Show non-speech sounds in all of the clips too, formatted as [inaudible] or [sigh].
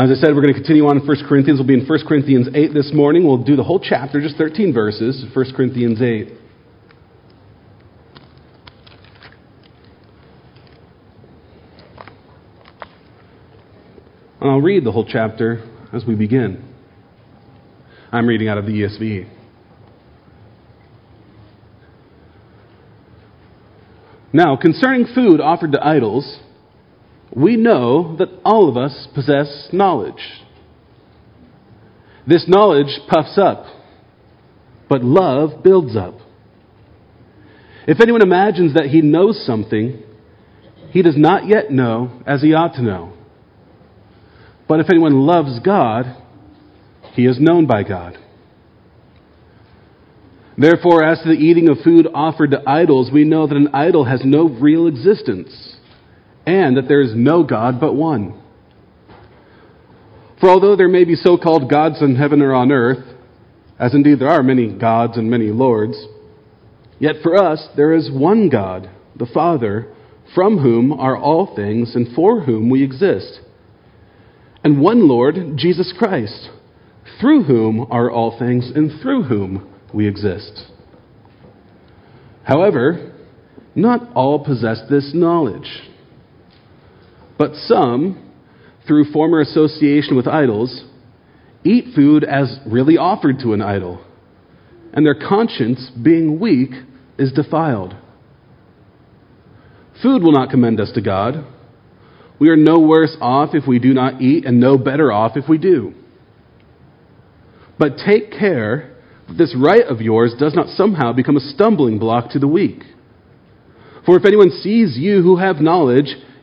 As I said, we're going to continue on in 1 Corinthians. We'll be in 1 Corinthians 8 this morning. We'll do the whole chapter, just 13 verses, 1 Corinthians 8. And I'll read the whole chapter as we begin. I'm reading out of the ESV. Now, concerning food offered to idols, we know that all of us possess knowledge. This knowledge puffs up, but love builds up. If anyone imagines that he knows something, he does not yet know as he ought to know. But if anyone loves God, he is known by God. Therefore, as to the eating of food offered to idols, we know that an idol has no real existence and that there is no God but one. For although there may be so called gods in heaven or on earth, as indeed there are many gods and many lords, yet for us there is one God, the Father, from whom are all things and for whom we exist, and one Lord, Jesus Christ, through whom are all things and through whom we exist. However, not all possess this knowledge. But some, through former association with idols, eat food as really offered to an idol, and their conscience, being weak, is defiled. Food will not commend us to God. We are no worse off if we do not eat, and no better off if we do. But take care that this right of yours does not somehow become a stumbling block to the weak. For if anyone sees you who have knowledge,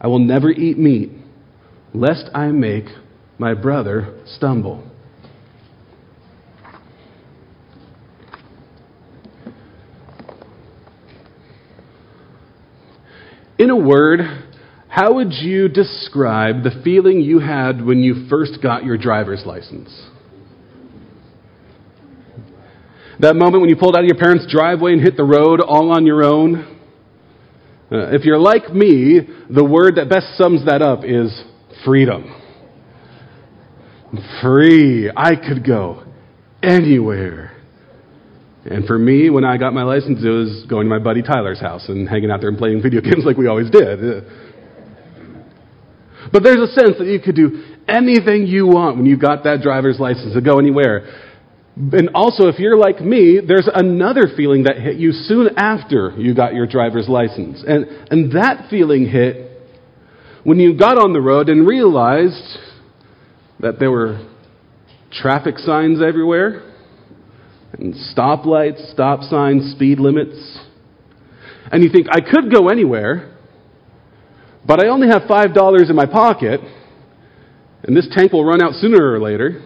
I will never eat meat, lest I make my brother stumble. In a word, how would you describe the feeling you had when you first got your driver's license? That moment when you pulled out of your parents' driveway and hit the road all on your own? Uh, if you're like me, the word that best sums that up is freedom. Free. I could go anywhere. And for me, when I got my license, it was going to my buddy Tyler's house and hanging out there and playing video [laughs] games like we always did. But there's a sense that you could do anything you want when you got that driver's license to go anywhere. And also, if you're like me, there's another feeling that hit you soon after you got your driver's license. And, and that feeling hit when you got on the road and realized that there were traffic signs everywhere, and stoplights, stop signs, speed limits. And you think, I could go anywhere, but I only have $5 in my pocket, and this tank will run out sooner or later.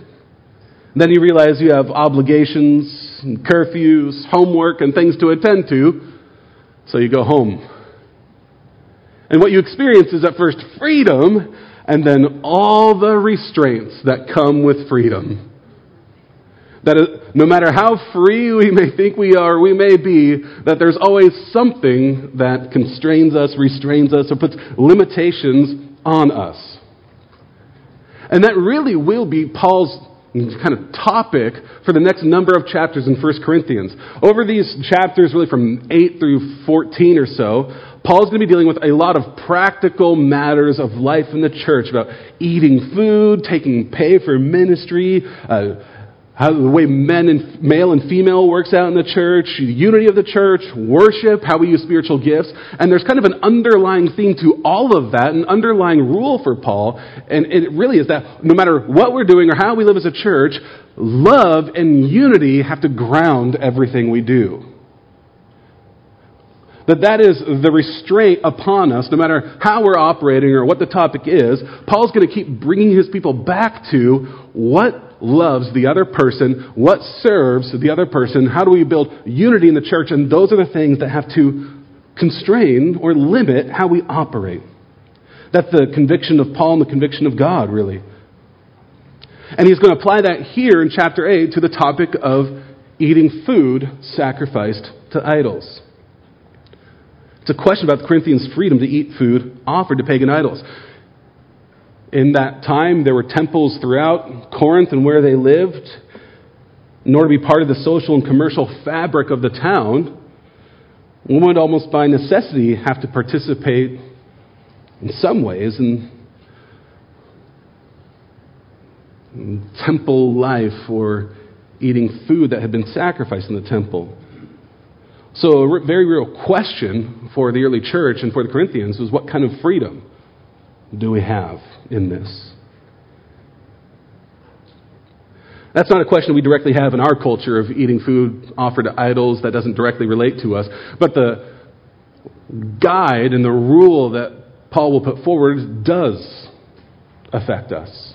Then you realize you have obligations, and curfews, homework, and things to attend to, so you go home. And what you experience is at first freedom, and then all the restraints that come with freedom. That no matter how free we may think we are, we may be, that there's always something that constrains us, restrains us, or puts limitations on us. And that really will be Paul's kind of topic for the next number of chapters in 1 Corinthians. Over these chapters, really from 8 through 14 or so, Paul's going to be dealing with a lot of practical matters of life in the church about eating food, taking pay for ministry, uh, how the way men and male and female works out in the church, the unity of the church, worship, how we use spiritual gifts. And there's kind of an underlying theme to all of that, an underlying rule for Paul. And it really is that no matter what we're doing or how we live as a church, love and unity have to ground everything we do. that that is the restraint upon us, no matter how we're operating or what the topic is, Paul's going to keep bringing his people back to what loves the other person, what serves the other person, how do we build unity in the church, and those are the things that have to constrain or limit how we operate. That's the conviction of Paul and the conviction of God, really. And he's going to apply that here in chapter 8 to the topic of eating food sacrificed to idols. It's a question about the Corinthians' freedom to eat food offered to pagan idols. In that time, there were temples throughout Corinth and where they lived. In order to be part of the social and commercial fabric of the town, one would almost by necessity have to participate in some ways in temple life or eating food that had been sacrificed in the temple. So, a very real question for the early church and for the Corinthians was what kind of freedom do we have in this? That's not a question we directly have in our culture of eating food offered to idols that doesn't directly relate to us. But the guide and the rule that Paul will put forward does affect us.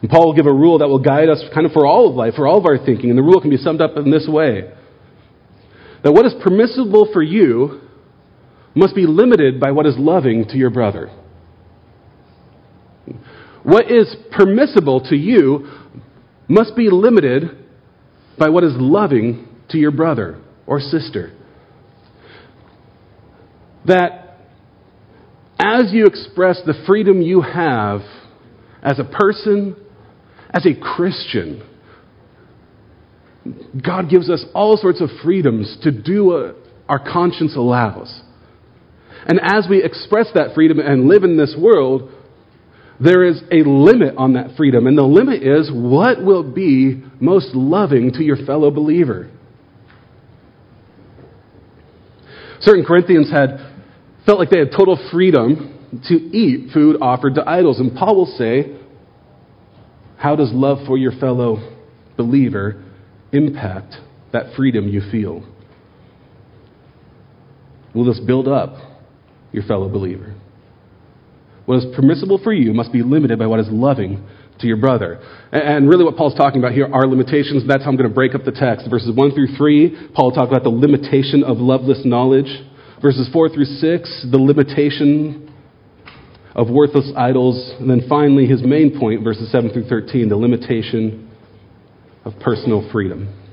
And Paul will give a rule that will guide us kind of for all of life, for all of our thinking. And the rule can be summed up in this way that what is permissible for you must be limited by what is loving to your brother. What is permissible to you must be limited by what is loving to your brother or sister. That as you express the freedom you have as a person as a Christian, God gives us all sorts of freedoms to do what our conscience allows. And as we express that freedom and live in this world, there is a limit on that freedom. And the limit is what will be most loving to your fellow believer. Certain Corinthians had felt like they had total freedom to eat food offered to idols. And Paul will say, how does love for your fellow believer impact that freedom you feel? Will this build up your fellow believer? What is permissible for you must be limited by what is loving to your brother. And really, what Paul's talking about here are limitations. That's how I'm going to break up the text. Verses 1 through 3, Paul talks about the limitation of loveless knowledge. Verses 4 through 6, the limitation of worthless idols. And then finally, his main point, verses 7 through 13, the limitation of personal freedom.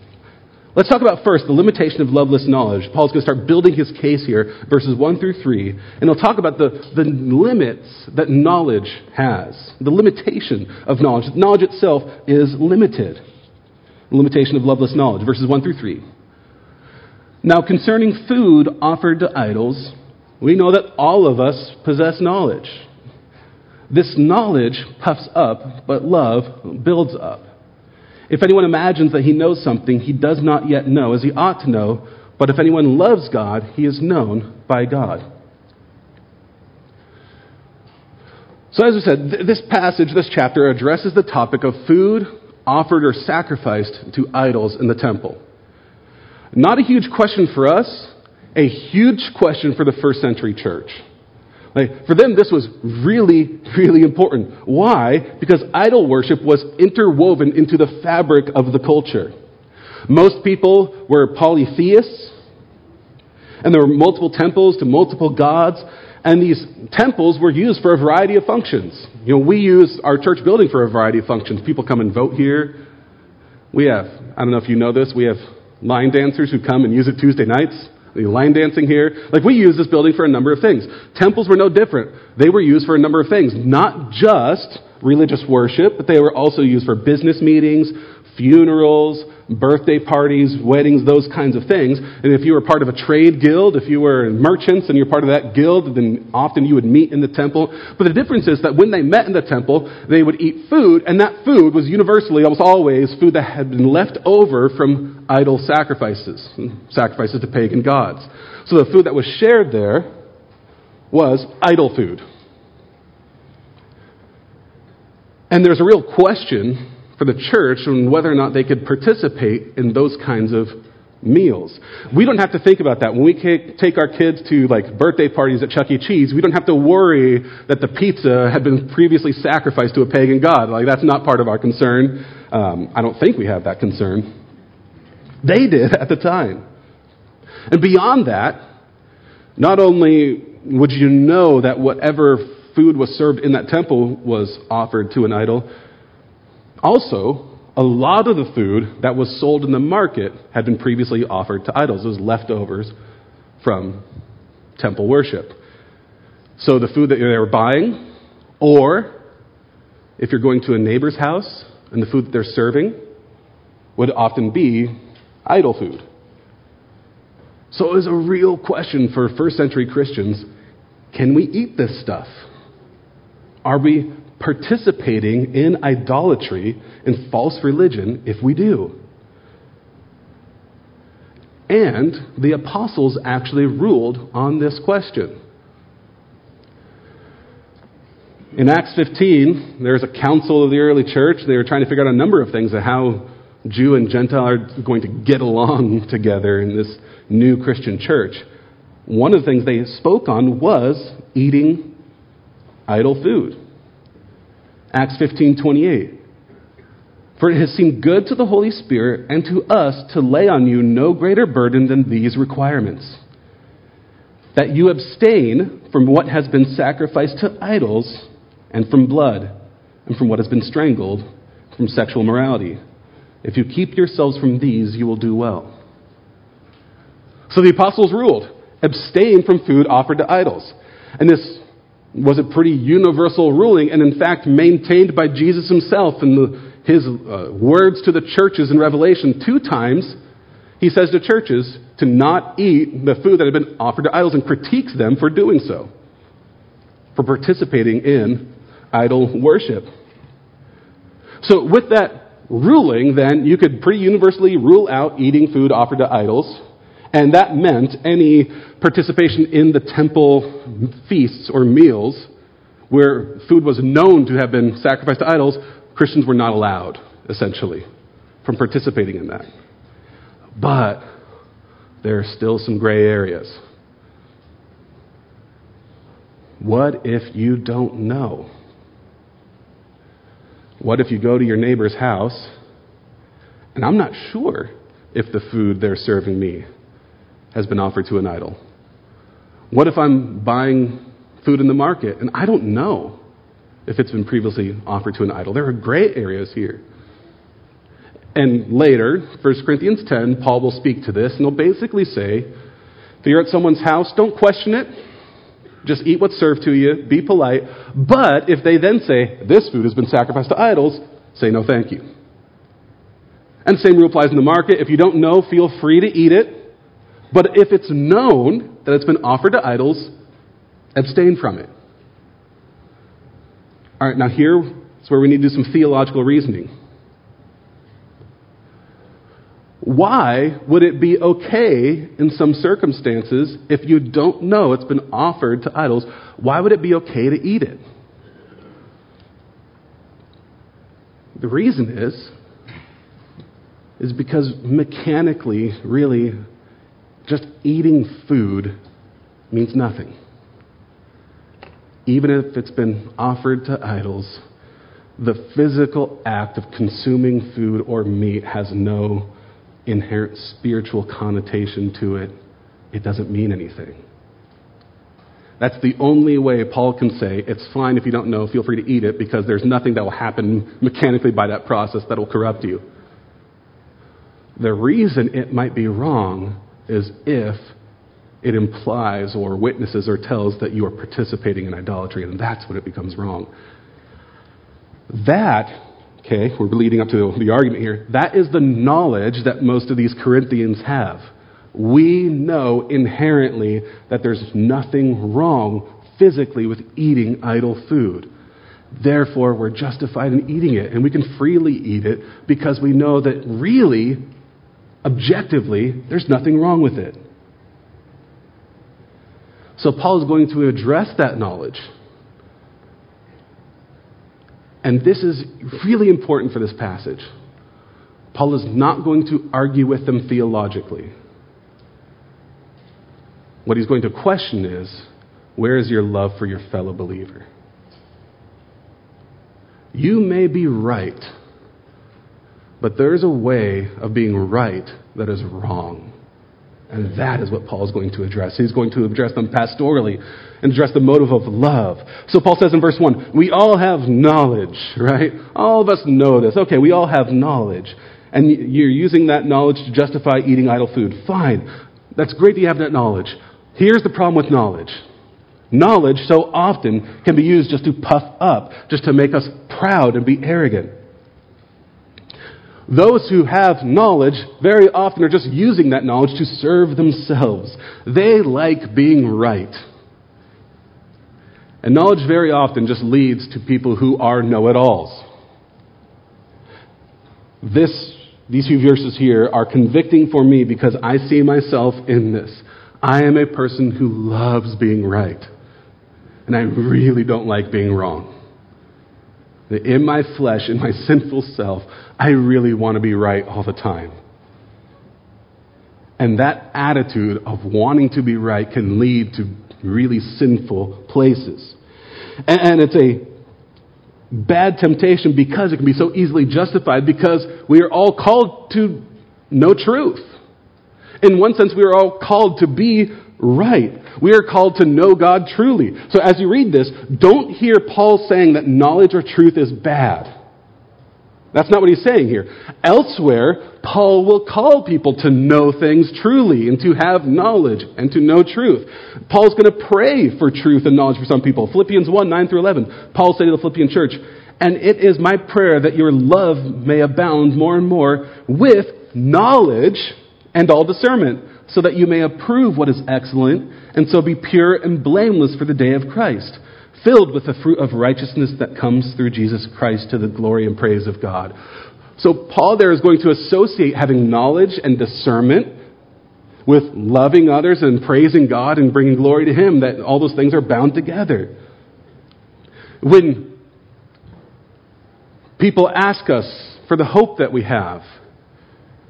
Let's talk about first the limitation of loveless knowledge. Paul's going to start building his case here, verses 1 through 3, and he'll talk about the, the limits that knowledge has, the limitation of knowledge. Knowledge itself is limited. The limitation of loveless knowledge, verses 1 through 3. Now, concerning food offered to idols, we know that all of us possess knowledge. This knowledge puffs up, but love builds up. If anyone imagines that he knows something he does not yet know, as he ought to know, but if anyone loves God, he is known by God. So, as I said, th- this passage, this chapter, addresses the topic of food offered or sacrificed to idols in the temple. Not a huge question for us, a huge question for the first century church. Like, for them, this was really, really important. Why? Because idol worship was interwoven into the fabric of the culture. Most people were polytheists, and there were multiple temples to multiple gods, and these temples were used for a variety of functions. You know, we use our church building for a variety of functions. People come and vote here. We have, I don't know if you know this, we have line dancers who come and use it Tuesday nights line dancing here. Like we use this building for a number of things. Temples were no different. They were used for a number of things, not just religious worship, but they were also used for business meetings, funerals, birthday parties, weddings, those kinds of things. And if you were part of a trade guild, if you were merchants and you're part of that guild, then often you would meet in the temple. But the difference is that when they met in the temple, they would eat food, and that food was universally, almost always, food that had been left over from idol sacrifices, sacrifices to pagan gods. So the food that was shared there was idol food. And there's a real question for the church and whether or not they could participate in those kinds of meals. We don't have to think about that. When we take our kids to like birthday parties at Chuck E. Cheese, we don't have to worry that the pizza had been previously sacrificed to a pagan god. Like that's not part of our concern. Um, I don't think we have that concern. They did at the time. And beyond that, not only would you know that whatever food was served in that temple was offered to an idol, also, a lot of the food that was sold in the market had been previously offered to idols. It was leftovers from temple worship. So the food that they were buying, or if you're going to a neighbor's house and the food that they're serving would often be idol food. So it was a real question for first century Christians can we eat this stuff? Are we participating in idolatry and false religion if we do. And the apostles actually ruled on this question. In Acts 15, there's a council of the early church. They were trying to figure out a number of things of how Jew and Gentile are going to get along [laughs] together in this new Christian church. One of the things they spoke on was eating idol food. Acts 15:28. For it has seemed good to the Holy Spirit and to us to lay on you no greater burden than these requirements that you abstain from what has been sacrificed to idols and from blood and from what has been strangled from sexual morality. If you keep yourselves from these, you will do well. So the apostles ruled abstain from food offered to idols. And this was a pretty universal ruling, and in fact maintained by Jesus himself in the, his uh, words to the churches in Revelation. Two times he says to churches to not eat the food that had been offered to idols and critiques them for doing so, for participating in idol worship. So, with that ruling, then, you could pretty universally rule out eating food offered to idols and that meant any participation in the temple feasts or meals where food was known to have been sacrificed to idols, Christians were not allowed, essentially, from participating in that. But there are still some gray areas. What if you don't know? What if you go to your neighbor's house and I'm not sure if the food they're serving me has been offered to an idol? What if I'm buying food in the market and I don't know if it's been previously offered to an idol? There are gray areas here. And later, 1 Corinthians 10, Paul will speak to this and he'll basically say, if you're at someone's house, don't question it. Just eat what's served to you, be polite. But if they then say, this food has been sacrificed to idols, say no thank you. And same rule applies in the market. If you don't know, feel free to eat it. But if it's known that it's been offered to idols, abstain from it. All right, now here is where we need to do some theological reasoning. Why would it be okay in some circumstances if you don't know it's been offered to idols? Why would it be okay to eat it? The reason is is because mechanically, really, just eating food means nothing. Even if it's been offered to idols, the physical act of consuming food or meat has no inherent spiritual connotation to it. It doesn't mean anything. That's the only way Paul can say it's fine if you don't know, feel free to eat it because there's nothing that will happen mechanically by that process that will corrupt you. The reason it might be wrong is if it implies or witnesses or tells that you are participating in idolatry, and that's when it becomes wrong. That, okay, we're leading up to the argument here, that is the knowledge that most of these Corinthians have. We know inherently that there's nothing wrong physically with eating idol food. Therefore, we're justified in eating it, and we can freely eat it because we know that really objectively, there's nothing wrong with it. So Paul is going to address that knowledge. And this is really important for this passage. Paul is not going to argue with them theologically. What he's going to question is where is your love for your fellow believer? You may be right, but there's a way of being right that is wrong. And that is what Paul is going to address. He's going to address them pastorally and address the motive of love. So Paul says in verse 1, we all have knowledge, right? All of us know this. Okay, we all have knowledge. And you're using that knowledge to justify eating idol food. Fine. That's great that you have that knowledge. Here's the problem with knowledge. Knowledge so often can be used just to puff up, just to make us proud and be arrogant. Those who have knowledge very often are just using that knowledge to serve themselves. They like being right. And knowledge very often just leads to people who are know it alls. This, these few verses here are convicting for me because I see myself in this. I am a person who loves being right. And I really don't like being wrong. That in my flesh, in my [laughs] sinful self, I really want to be right all the time. And that attitude of wanting to be right can lead to really sinful places. And, it's a bad temptation because it can be so easily justified because we are all called to know truth. In one sense, we are all called to be right. We are called to know God truly. So as you read this, don't hear Paul saying that knowledge or truth is bad. That's not what he's saying here. Elsewhere, Paul will call people to know things truly and to have knowledge and to know truth. Paul's going to pray for truth and knowledge for some people. Philippians 1, 9 through 11. Paul said to the Philippian church, And it is my prayer that your love may abound more and more with knowledge and all discernment so that you may approve what is excellent, and so be pure and blameless for the day of Christ, filled with the fruit of righteousness that comes through Jesus Christ to the glory and praise of God. So, Paul there is going to associate having knowledge and discernment with loving others and praising God and bringing glory to Him, that all those things are bound together. When people ask us for the hope that we have,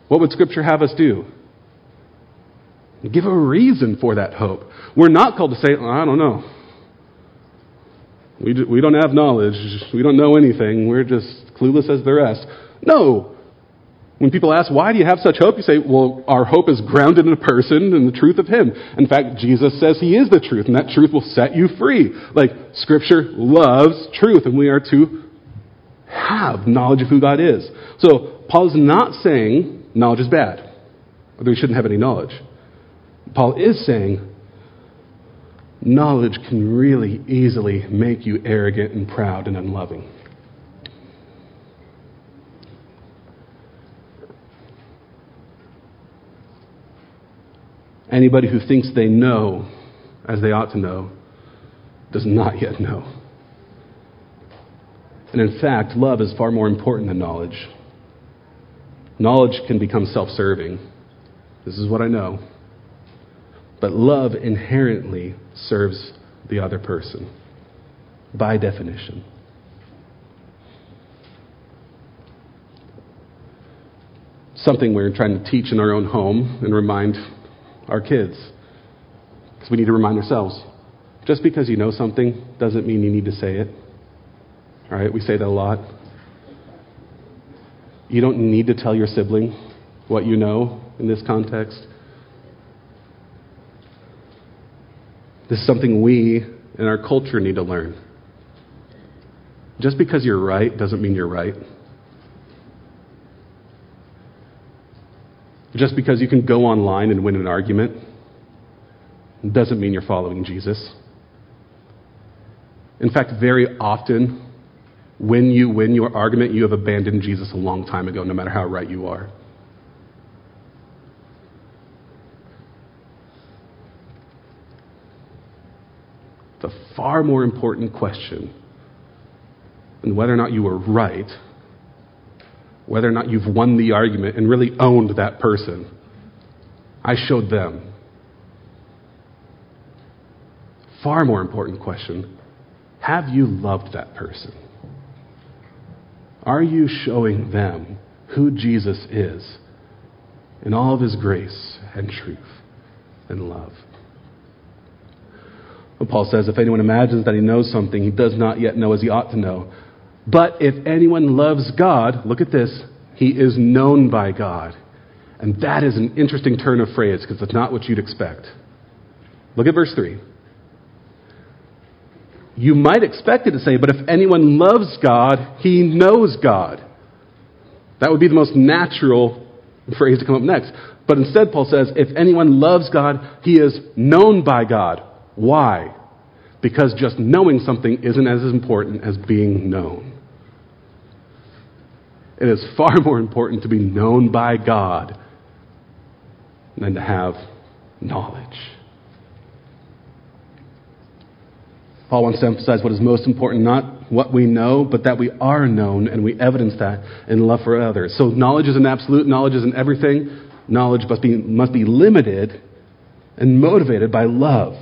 what would Scripture have us do? Give a reason for that hope. We're not called to say, well, I don't know. We, do, we don't have knowledge. We don't know anything. We're just clueless as the rest. No. When people ask, why do you have such hope? You say, well, our hope is grounded in a person and the truth of Him. In fact, Jesus says He is the truth, and that truth will set you free. Like, Scripture loves truth, and we are to have knowledge of who God is. So, Paul is not saying knowledge is bad, or that we shouldn't have any knowledge. Paul is saying knowledge can really easily make you arrogant and proud and unloving. Anybody who thinks they know as they ought to know does not yet know. And in fact, love is far more important than knowledge. Knowledge can become self serving. This is what I know. But love inherently serves the other person, by definition. Something we're trying to teach in our own home and remind our kids. Because we need to remind ourselves. Just because you know something doesn't mean you need to say it. All right, we say that a lot. You don't need to tell your sibling what you know in this context. This is something we in our culture need to learn. Just because you're right doesn't mean you're right. Just because you can go online and win an argument doesn't mean you're following Jesus. In fact, very often, when you win your argument, you have abandoned Jesus a long time ago, no matter how right you are. Far more important question than whether or not you were right, whether or not you've won the argument and really owned that person. I showed them. Far more important question have you loved that person? Are you showing them who Jesus is in all of his grace and truth and love. Well, Paul says, if anyone imagines that he knows something, he does not yet know as he ought to know. But if anyone loves God, look at this, he is known by God. And that is an interesting turn of phrase because it's not what you'd expect. Look at verse 3. You might expect it to say, but if anyone loves God, he knows God. That would be the most natural phrase to come up next. But instead, Paul says, if anyone loves God, he is known by God. Why? Because just knowing something isn't as important as being known. It is far more important to be known by God than to have knowledge. Paul wants to emphasize what is most important, not what we know, but that we are known and we evidence that in love for others. So knowledge isn't absolute, knowledge isn't everything. Knowledge must be, must be limited and motivated by love.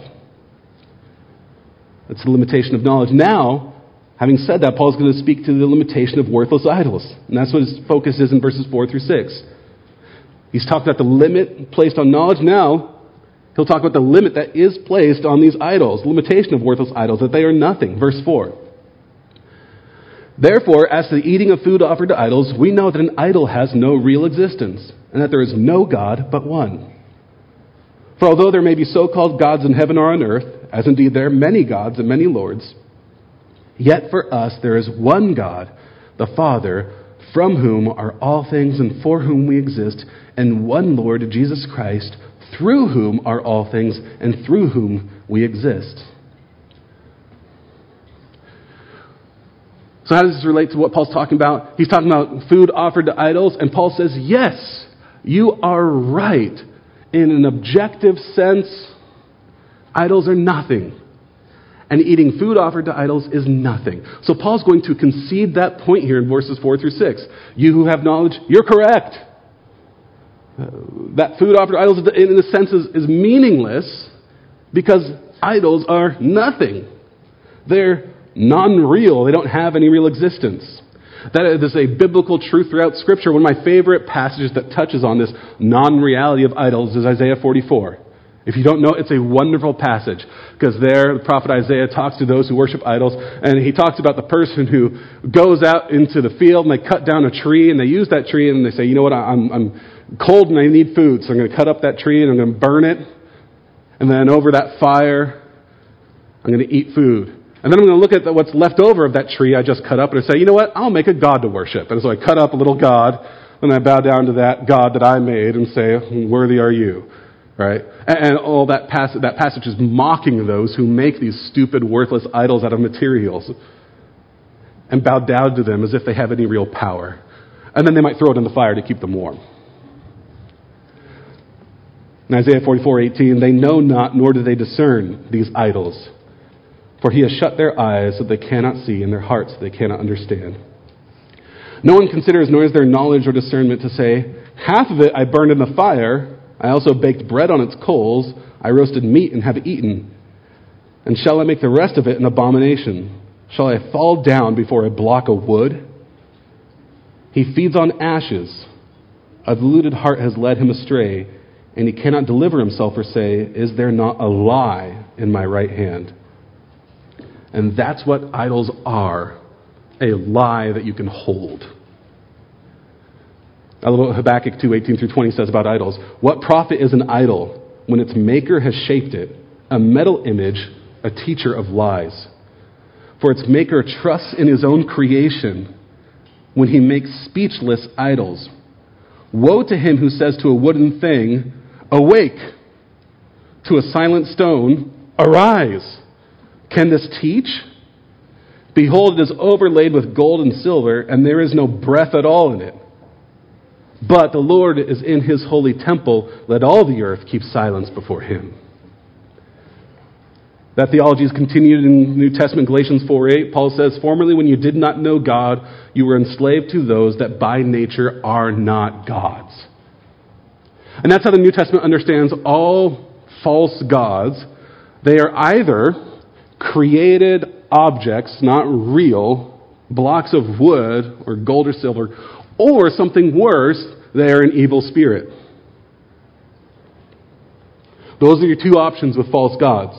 That's the limitation of knowledge. Now, having said that, Paul's going to speak to the limitation of worthless idols. And that's what his focus is in verses 4 through 6. He's talked about the limit placed on knowledge. Now, he'll talk about the limit that is placed on these idols, the limitation of worthless idols, that they are nothing. Verse 4. Therefore, as to the eating of food offered to idols, we know that an idol has no real existence, and that there is no God but one. For although there may be so called gods in heaven or on earth, as indeed there are many gods and many lords, yet for us there is one God, the Father, from whom are all things and for whom we exist, and one Lord, Jesus Christ, through whom are all things and through whom we exist. So, how does this relate to what Paul's talking about? He's talking about food offered to idols, and Paul says, Yes, you are right. In an objective sense, idols are nothing. And eating food offered to idols is nothing. So, Paul's going to concede that point here in verses 4 through 6. You who have knowledge, you're correct. Uh, that food offered to idols, in a sense, is, is meaningless because idols are nothing. They're non real, they don't have any real existence. That is a biblical truth throughout Scripture. One of my favorite passages that touches on this non reality of idols is Isaiah 44. If you don't know, it's a wonderful passage because there the prophet Isaiah talks to those who worship idols and he talks about the person who goes out into the field and they cut down a tree and they use that tree and they say, you know what, I'm, I'm cold and I need food, so I'm going to cut up that tree and I'm going to burn it and then over that fire I'm going to eat food. And then I'm going to look at what's left over of that tree I just cut up and I say, you know what? I'll make a God to worship. And so I cut up a little God, and I bow down to that God that I made and say, worthy are you. Right? And all that, pass- that passage is mocking those who make these stupid, worthless idols out of materials and bow down to them as if they have any real power. And then they might throw it in the fire to keep them warm. In Isaiah 44:18, they know not nor do they discern these idols for he has shut their eyes so they cannot see, and their hearts so they cannot understand. No one considers, nor is there knowledge or discernment to say, Half of it I burned in the fire, I also baked bread on its coals, I roasted meat and have eaten. And shall I make the rest of it an abomination? Shall I fall down before a block of wood? He feeds on ashes. A deluded heart has led him astray, and he cannot deliver himself or say, Is there not a lie in my right hand? And that's what idols are a lie that you can hold. I love what Habakkuk 2 18 through 20 says about idols. What profit is an idol when its maker has shaped it? A metal image, a teacher of lies. For its maker trusts in his own creation when he makes speechless idols. Woe to him who says to a wooden thing, Awake! To a silent stone, Arise! Can this teach? Behold, it is overlaid with gold and silver, and there is no breath at all in it. But the Lord is in his holy temple. Let all the earth keep silence before him. That theology is continued in New Testament, Galatians 4 8. Paul says, Formerly, when you did not know God, you were enslaved to those that by nature are not gods. And that's how the New Testament understands all false gods. They are either created objects, not real, blocks of wood or gold or silver, or something worse, they're an evil spirit. Those are your two options with false gods.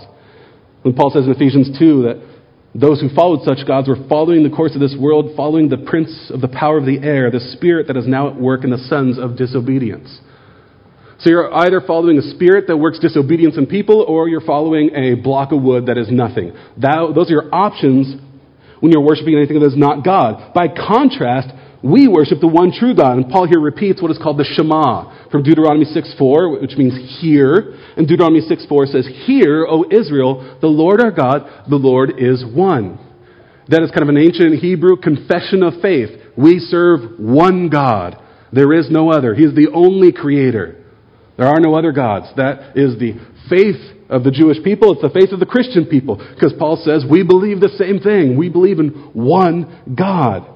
When Paul says in Ephesians 2 that those who followed such gods were following the course of this world, following the prince of the power of the air, the spirit that is now at work in the sons of disobedience. So you're either following a spirit that works disobedience in people, or you're following a block of wood that is nothing. That, those are your options when you're worshiping anything that is not God. By contrast, we worship the one true God. And Paul here repeats what is called the Shema from Deuteronomy 6.4, which means hear. And Deuteronomy 6.4 says, Hear, O Israel, the Lord our God, the Lord is one. That is kind of an ancient Hebrew confession of faith. We serve one God. There is no other. He is the only creator. There are no other gods. That is the faith of the Jewish people. It's the faith of the Christian people. Because Paul says, we believe the same thing. We believe in one God.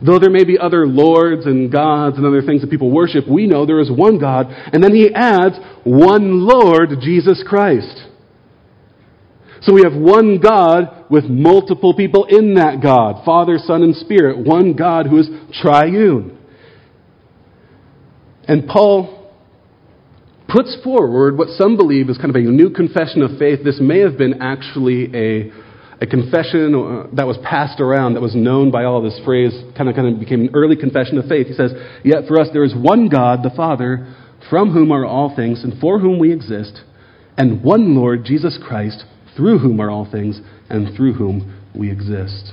Though there may be other lords and gods and other things that people worship, we know there is one God. And then he adds, one Lord, Jesus Christ. So we have one God with multiple people in that God Father, Son, and Spirit. One God who is triune. And Paul puts forward what some believe is kind of a new confession of faith. This may have been actually a, a confession uh, that was passed around, that was known by all. This phrase kind of, kind of became an early confession of faith. He says, Yet for us there is one God, the Father, from whom are all things, and for whom we exist, and one Lord, Jesus Christ, through whom are all things, and through whom we exist.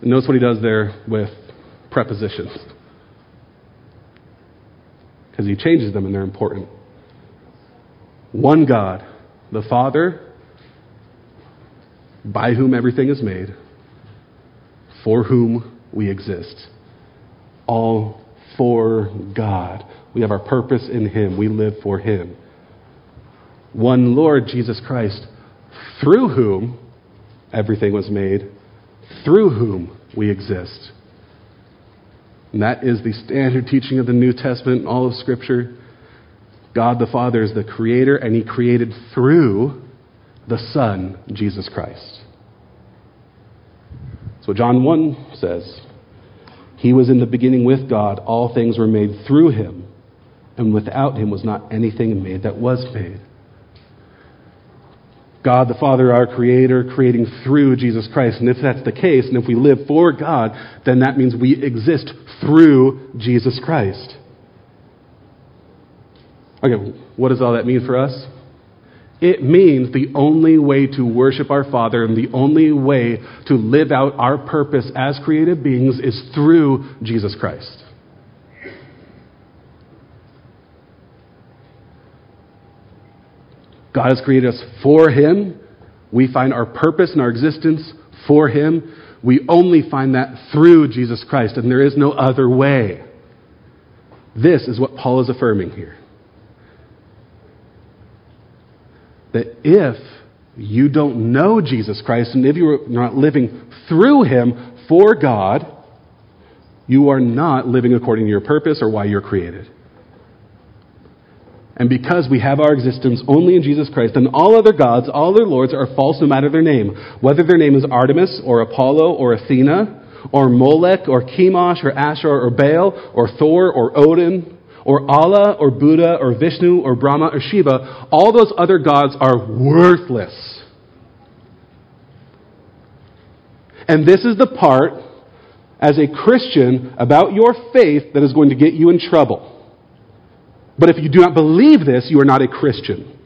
notice what he does there with prepositions because he changes them and they're important. One God, the Father, by whom everything is made, for whom we exist. All for God. We have our purpose in Him. We live for Him. One Lord, Jesus Christ, through whom everything was made, through whom we exist. And that is the standard teaching of the New Testament, and all of Scripture. God the Father is the creator, and He created through the Son, Jesus Christ. So John 1 says, He was in the beginning with God. All things were made through Him, and without Him was not anything made that was made. God the Father, our Creator, creating through Jesus Christ. And if that's the case, and if we live for God, then that means we exist through Jesus Christ. Okay, what does all that mean for us? It means the only way to worship our Father and the only way to live out our purpose as created beings is through Jesus Christ. God has created us for Him. We find our purpose and our existence for Him. We only find that through Jesus Christ, and there is no other way. This is what Paul is affirming here. That if you don't know Jesus Christ, and if you're not living through Him for God, you are not living according to your purpose or why you're created. And because we have our existence only in Jesus Christ, then all other gods, all other lords are false no matter their name. Whether their name is Artemis or Apollo or Athena or Molech or Chemosh or Asher or Baal or Thor or Odin or Allah or Buddha or Vishnu or Brahma or Shiva, all those other gods are worthless. And this is the part as a Christian about your faith that is going to get you in trouble. But if you do not believe this, you are not a Christian.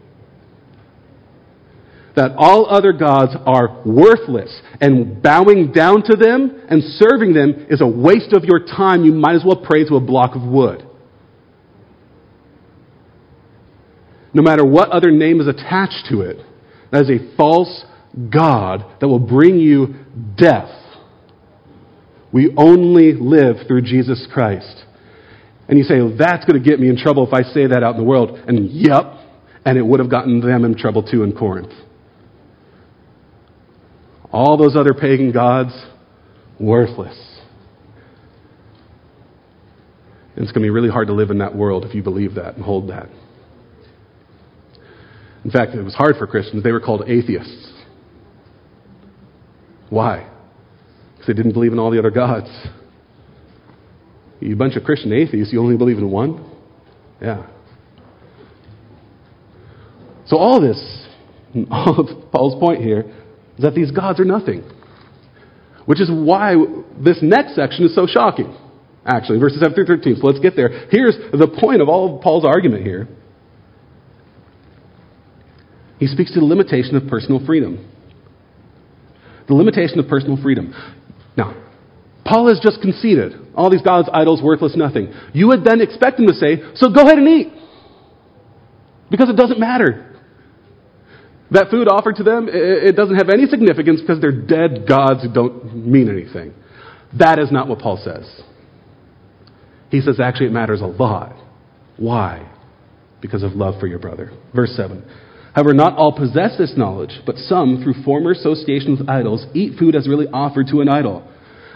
That all other gods are worthless, and bowing down to them and serving them is a waste of your time. You might as well pray to a block of wood. No matter what other name is attached to it, that is a false God that will bring you death. We only live through Jesus Christ. And you say, well, that's going to get me in trouble if I say that out in the world. And yep, and it would have gotten them in trouble too in Corinth. All those other pagan gods, worthless. And it's going to be really hard to live in that world if you believe that and hold that. In fact, it was hard for Christians. They were called atheists. Why? Because they didn't believe in all the other gods. You bunch of Christian atheists, you only believe in one? Yeah. So all this, [laughs] all of Paul's point here, is that these gods are nothing. Which is why this next section is so shocking, actually, verses 7 through 13. So let's get there. Here's the point of all of Paul's argument here. He speaks to the limitation of personal freedom. The limitation of personal freedom. Paul has just conceded all these gods, idols, worthless, nothing. You would then expect him to say, so go ahead and eat. Because it doesn't matter. That food offered to them, it doesn't have any significance because they're dead gods who don't mean anything. That is not what Paul says. He says actually it matters a lot. Why? Because of love for your brother. Verse 7. However, not all possess this knowledge, but some, through former association with idols, eat food as really offered to an idol,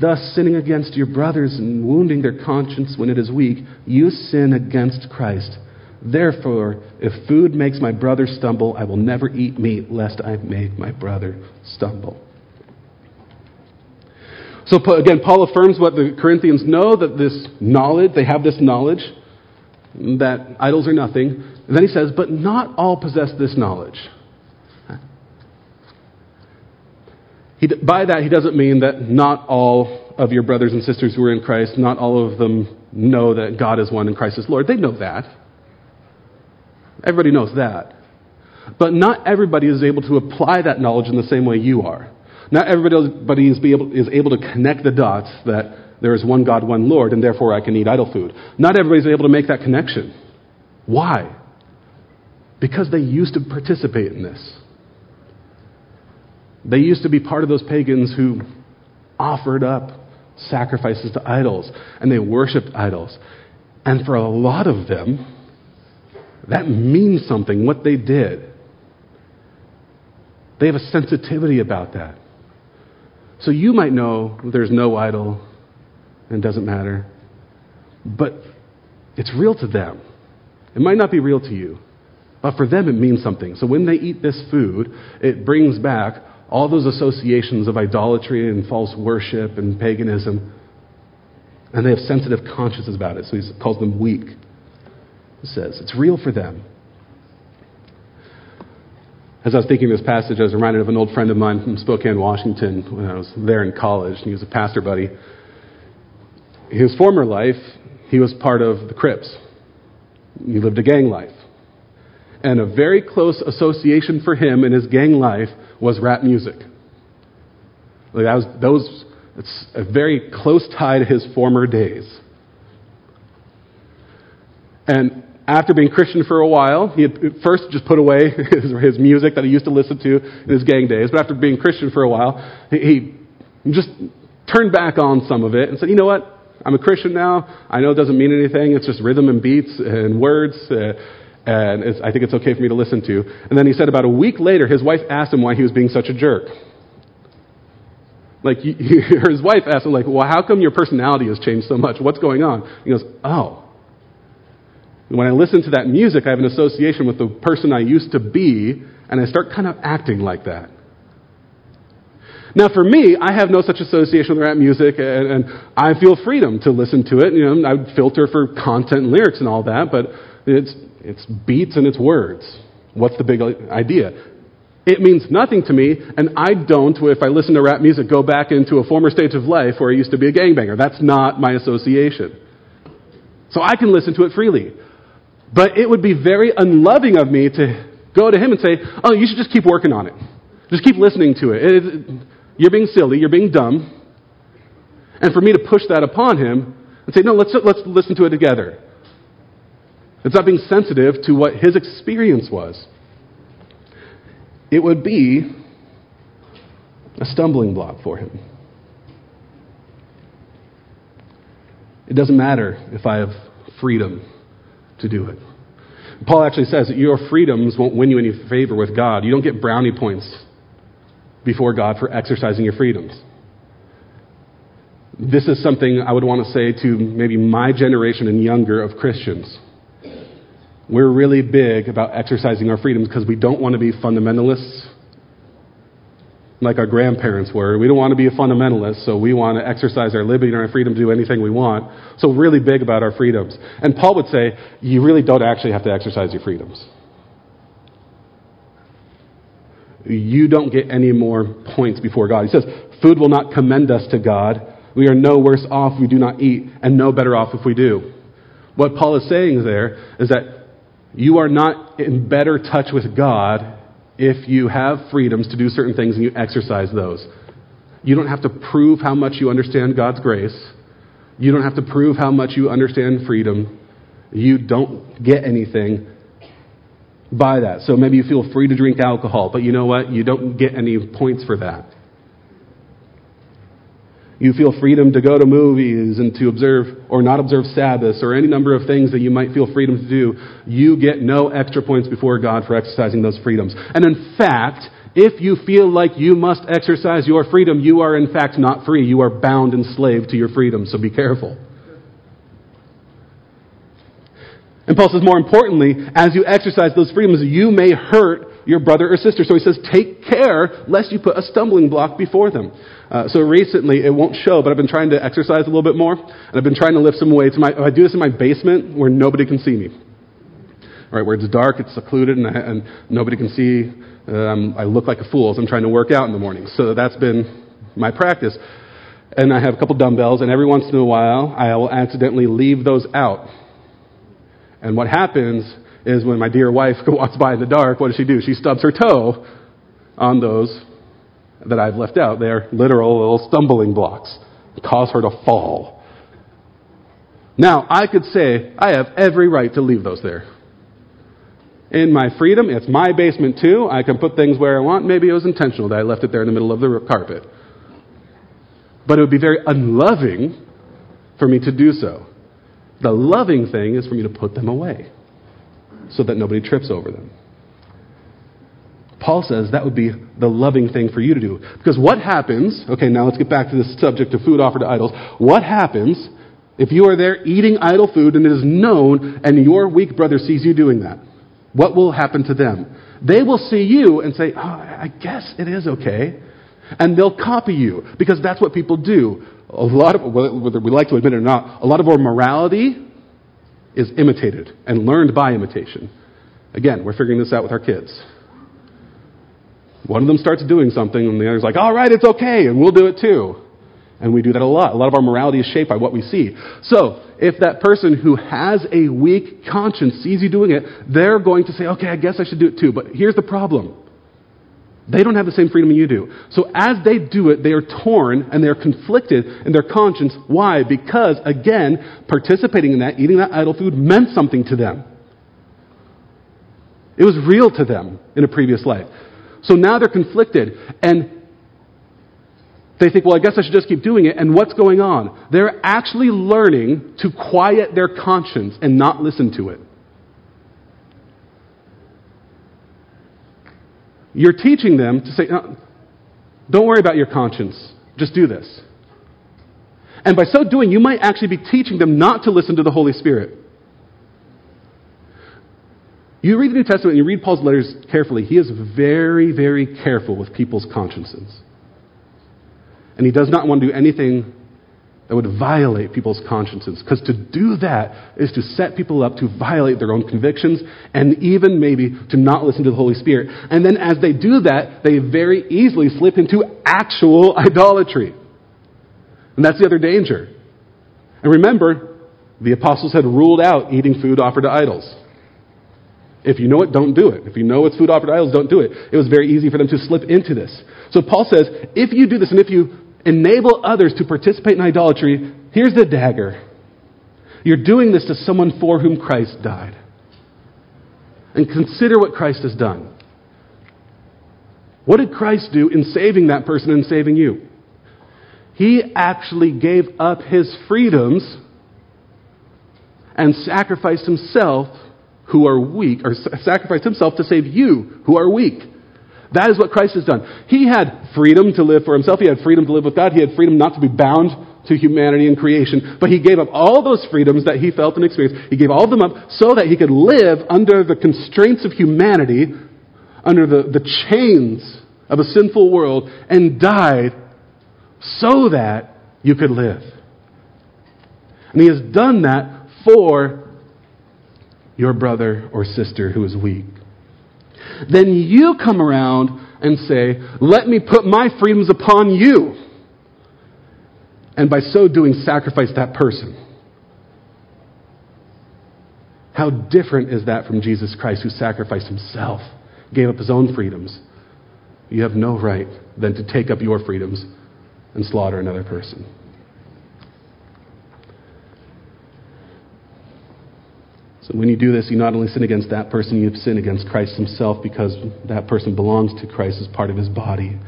Thus, sinning against your brothers and wounding their conscience when it is weak, you sin against Christ. Therefore, if food makes my brother stumble, I will never eat meat, lest I make my brother stumble. So, again, Paul affirms what the Corinthians know that this knowledge, they have this knowledge that idols are nothing. And then he says, but not all possess this knowledge. He, by that, he doesn't mean that not all of your brothers and sisters who are in Christ, not all of them know that God is one and Christ is Lord. They know that. Everybody knows that. But not everybody is able to apply that knowledge in the same way you are. Not everybody is able, is able to connect the dots that there is one God, one Lord, and therefore I can eat idol food. Not everybody is able to make that connection. Why? Because they used to participate in this. They used to be part of those pagans who offered up sacrifices to idols and they worshiped idols. And for a lot of them, that means something, what they did. They have a sensitivity about that. So you might know there's no idol and it doesn't matter, but it's real to them. It might not be real to you, but for them it means something. So when they eat this food, it brings back all those associations of idolatry and false worship and paganism, and they have sensitive consciences about it. So he calls them weak. He says it's real for them. As I was thinking this passage, I was reminded of an old friend of mine from Spokane, Washington, when I was there in college. and He was a pastor buddy. His former life, he was part of the Crips. He lived a gang life. And a very close association for him in his gang life was rap music. Like that was, was it's a very close tie to his former days. And after being Christian for a while, he had first just put away [laughs] his, his music that he used to listen to in his gang days. But after being Christian for a while, he, he just turned back on some of it and said, you know what? I'm a Christian now. I know it doesn't mean anything. It's just rhythm and beats and words. Uh, and I think it's okay for me to listen to. And then he said about a week later, his wife asked him why he was being such a jerk. Like, [laughs] his wife asked him, like, well, how come your personality has changed so much? What's going on? He goes, oh. When I listen to that music, I have an association with the person I used to be, and I start kind of acting like that. Now, for me, I have no such association with rap music, and, and I feel freedom to listen to it. You know, I filter for content and lyrics and all that, but it's it's beats and it's words. What's the big idea? It means nothing to me, and I don't, if I listen to rap music, go back into a former stage of life where I used to be a gangbanger. That's not my association. So I can listen to it freely. But it would be very unloving of me to go to him and say, oh, you should just keep working on it. Just keep listening to it. it, it you're being silly. You're being dumb. And for me to push that upon him and say, no, let's, let's listen to it together. It's not being sensitive to what his experience was. It would be a stumbling block for him. It doesn't matter if I have freedom to do it. Paul actually says that your freedoms won't win you any favor with God. You don't get brownie points before God for exercising your freedoms. This is something I would want to say to maybe my generation and younger of Christians. We're really big about exercising our freedoms because we don't want to be fundamentalists like our grandparents were. We don't want to be a fundamentalist, so we want to exercise our liberty and our freedom to do anything we want. So, really big about our freedoms. And Paul would say, you really don't actually have to exercise your freedoms. You don't get any more points before God. He says, Food will not commend us to God. We are no worse off if we do not eat, and no better off if we do. What Paul is saying there is that you are not in better touch with God if you have freedoms to do certain things and you exercise those. You don't have to prove how much you understand God's grace. You don't have to prove how much you understand freedom. You don't get anything by that. So maybe you feel free to drink alcohol, but you know what? You don't get any points for that. You feel freedom to go to movies and to observe or not observe Sabbaths or any number of things that you might feel freedom to do. You get no extra points before God for exercising those freedoms. And in fact, if you feel like you must exercise your freedom, you are in fact not free. You are bound and slave to your freedom, so be careful. And Paul says, more importantly, as you exercise those freedoms, you may hurt your brother or sister. So he says, take care lest you put a stumbling block before them. Uh, so recently, it won't show, but I've been trying to exercise a little bit more, and I've been trying to lift some weights. My, I do this in my basement where nobody can see me. Right, where it's dark, it's secluded, and, I, and nobody can see. Um, I look like a fool as I'm trying to work out in the morning. So that's been my practice. And I have a couple dumbbells, and every once in a while, I will accidentally leave those out. And what happens is when my dear wife [laughs] walks by in the dark, what does she do? She stubs her toe on those that I've left out. They're literal little stumbling blocks. Cause her to fall. Now, I could say I have every right to leave those there. In my freedom, it's my basement too. I can put things where I want. Maybe it was intentional that I left it there in the middle of the carpet. But it would be very unloving for me to do so. The loving thing is for me to put them away so that nobody trips over them. Paul says that would be the loving thing for you to do. Because what happens, okay, now let's get back to this subject of food offered to idols. What happens if you are there eating idol food and it is known and your weak brother sees you doing that? What will happen to them? They will see you and say, oh, I guess it is okay. And they'll copy you because that's what people do. A lot of, whether we like to admit it or not, a lot of our morality is imitated and learned by imitation. Again, we're figuring this out with our kids. One of them starts doing something, and the other's like, all right, it's okay, and we'll do it too. And we do that a lot. A lot of our morality is shaped by what we see. So, if that person who has a weak conscience sees you doing it, they're going to say, okay, I guess I should do it too. But here's the problem. They don't have the same freedom you do. So as they do it, they are torn and they're conflicted in their conscience. Why? Because, again, participating in that, eating that idol food, meant something to them. It was real to them in a previous life. So now they're conflicted and they think, well, I guess I should just keep doing it. And what's going on? They're actually learning to quiet their conscience and not listen to it. You're teaching them to say, no, don't worry about your conscience. Just do this. And by so doing, you might actually be teaching them not to listen to the Holy Spirit. You read the New Testament and you read Paul's letters carefully. He is very, very careful with people's consciences. And he does not want to do anything that would violate people's consciences. Because to do that is to set people up to violate their own convictions and even maybe to not listen to the Holy Spirit. And then as they do that, they very easily slip into actual idolatry. And that's the other danger. And remember, the apostles had ruled out eating food offered to idols. If you know it, don't do it. If you know it's food offered to idols, don't do it. It was very easy for them to slip into this. So Paul says, if you do this and if you enable others to participate in idolatry, here's the dagger. You're doing this to someone for whom Christ died. And consider what Christ has done. What did Christ do in saving that person and saving you? He actually gave up his freedoms and sacrificed himself who are weak, or sacrificed himself to save you who are weak. That is what Christ has done. He had freedom to live for himself. He had freedom to live with God. He had freedom not to be bound to humanity and creation. But he gave up all those freedoms that he felt and experienced. He gave all of them up so that he could live under the constraints of humanity, under the, the chains of a sinful world, and died so that you could live. And he has done that for your brother or sister who is weak. Then you come around and say, Let me put my freedoms upon you. And by so doing, sacrifice that person. How different is that from Jesus Christ, who sacrificed himself, gave up his own freedoms? You have no right then to take up your freedoms and slaughter another person. So when you do this, you not only sin against that person, you sin against Christ himself because that person belongs to Christ as part of his body.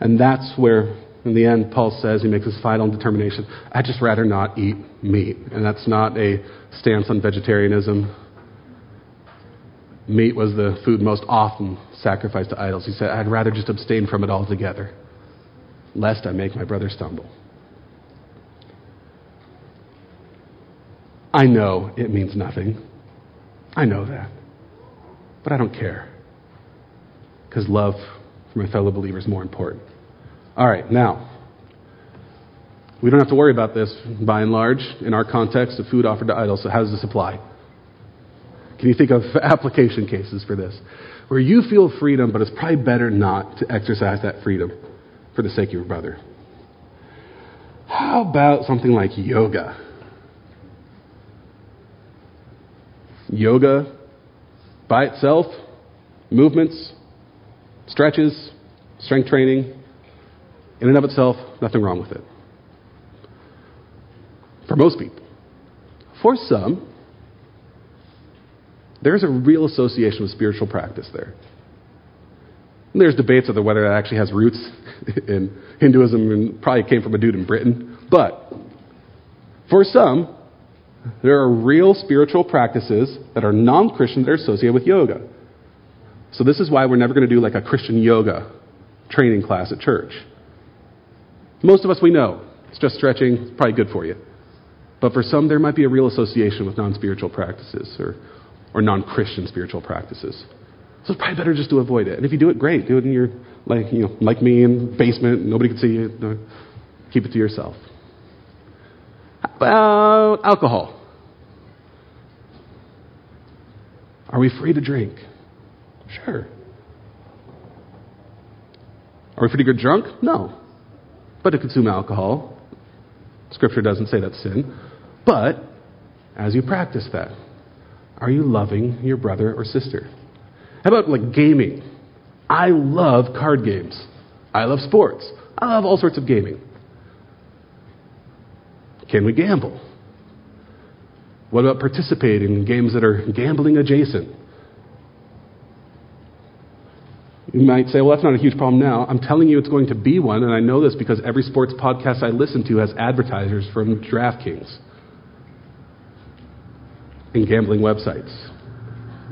And that's where, in the end, Paul says, he makes his final determination I'd just rather not eat meat. And that's not a stance on vegetarianism. Meat was the food most often sacrificed to idols. He said, I'd rather just abstain from it altogether, lest I make my brother stumble. I know it means nothing. I know that. But I don't care. Because love for my fellow believer is more important. All right, now, we don't have to worry about this by and large in our context of food offered to idols. So, how does this apply? Can you think of [laughs] application cases for this? Where you feel freedom, but it's probably better not to exercise that freedom for the sake of your brother. How about something like yoga? Yoga by itself, movements, stretches, strength training, in and of itself, nothing wrong with it. For most people. For some, there's a real association with spiritual practice there. And there's debates over whether that actually has roots [laughs] in Hinduism and probably came from a dude in Britain. But for some, there are real spiritual practices that are non Christian that are associated with yoga. So, this is why we're never going to do like a Christian yoga training class at church. Most of us we know it's just stretching, it's probably good for you. But for some, there might be a real association with non spiritual practices or, or non Christian spiritual practices. So it's probably better just to avoid it. And if you do it, great. Do it in your, like, you know, like me in basement. Nobody can see you. Keep it to yourself about alcohol? Are we free to drink? Sure. Are we free to get drunk? No. But to consume alcohol, Scripture doesn't say that's sin. But as you practice that, are you loving your brother or sister? How about like gaming? I love card games. I love sports. I love all sorts of gaming. Can we gamble? What about participating in games that are gambling adjacent? You might say, well, that's not a huge problem now. I'm telling you it's going to be one, and I know this because every sports podcast I listen to has advertisers from DraftKings and gambling websites.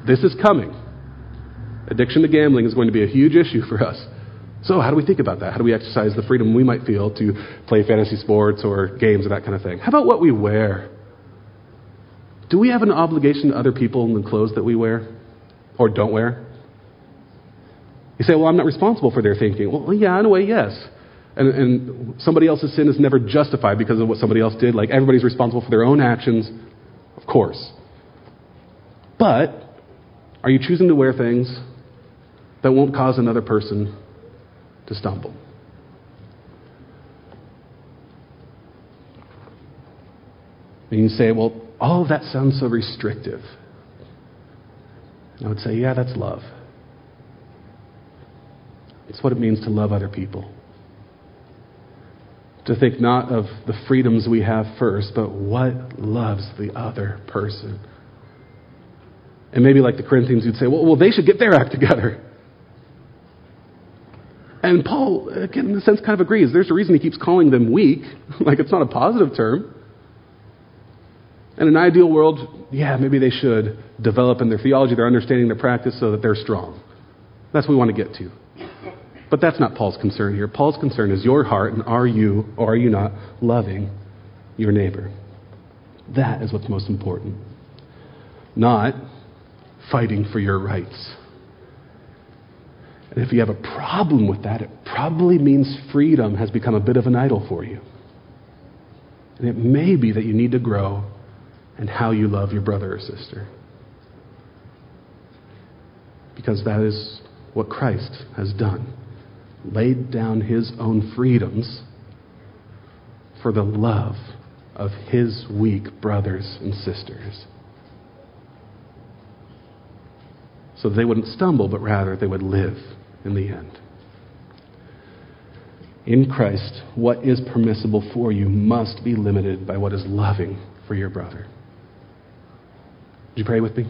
This is coming. Addiction to gambling is going to be a huge issue for us. So, how do we think about that? How do we exercise the freedom we might feel to play fantasy sports or games or that kind of thing? How about what we wear? Do we have an obligation to other people in the clothes that we wear or don't wear? You say, well, I'm not responsible for their thinking. Well, yeah, in a way, yes. And, and somebody else's sin is never justified because of what somebody else did. Like, everybody's responsible for their own actions, of course. But are you choosing to wear things that won't cause another person to stumble. And you say, well, all of that sounds so restrictive. And I would say, yeah, that's love. It's what it means to love other people. To think not of the freedoms we have first, but what loves the other person. And maybe like the Corinthians, you'd say, well, well they should get their act together. And Paul, again, in a sense, kind of agrees. There's a reason he keeps calling them weak. [laughs] like it's not a positive term. In an ideal world, yeah, maybe they should develop in their theology, their understanding, their practice so that they're strong. That's what we want to get to. But that's not Paul's concern here. Paul's concern is your heart, and are you or are you not loving your neighbor? That is what's most important. Not fighting for your rights. And if you have a problem with that, it probably means freedom has become a bit of an idol for you. And it may be that you need to grow in how you love your brother or sister. Because that is what Christ has done laid down his own freedoms for the love of his weak brothers and sisters. So they wouldn't stumble, but rather they would live in the end. In Christ, what is permissible for you must be limited by what is loving for your brother. Would you pray with me?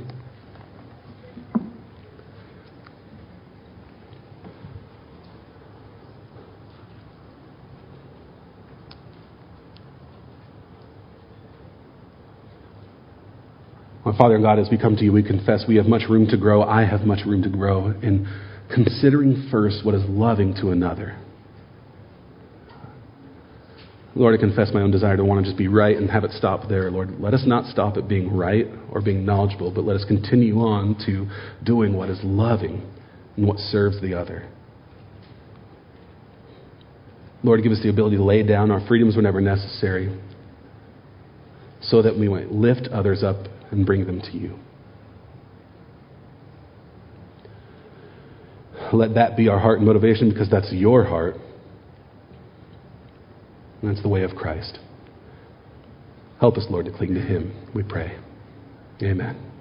My Father God, as we come to you, we confess we have much room to grow. I have much room to grow in considering first what is loving to another. Lord, I confess my own desire to want to just be right and have it stop there. Lord, let us not stop at being right or being knowledgeable, but let us continue on to doing what is loving and what serves the other. Lord, give us the ability to lay down our freedoms whenever necessary so that we might lift others up and bring them to you. Let that be our heart and motivation because that's your heart. And that's the way of Christ. Help us, Lord, to cling to Him, we pray. Amen.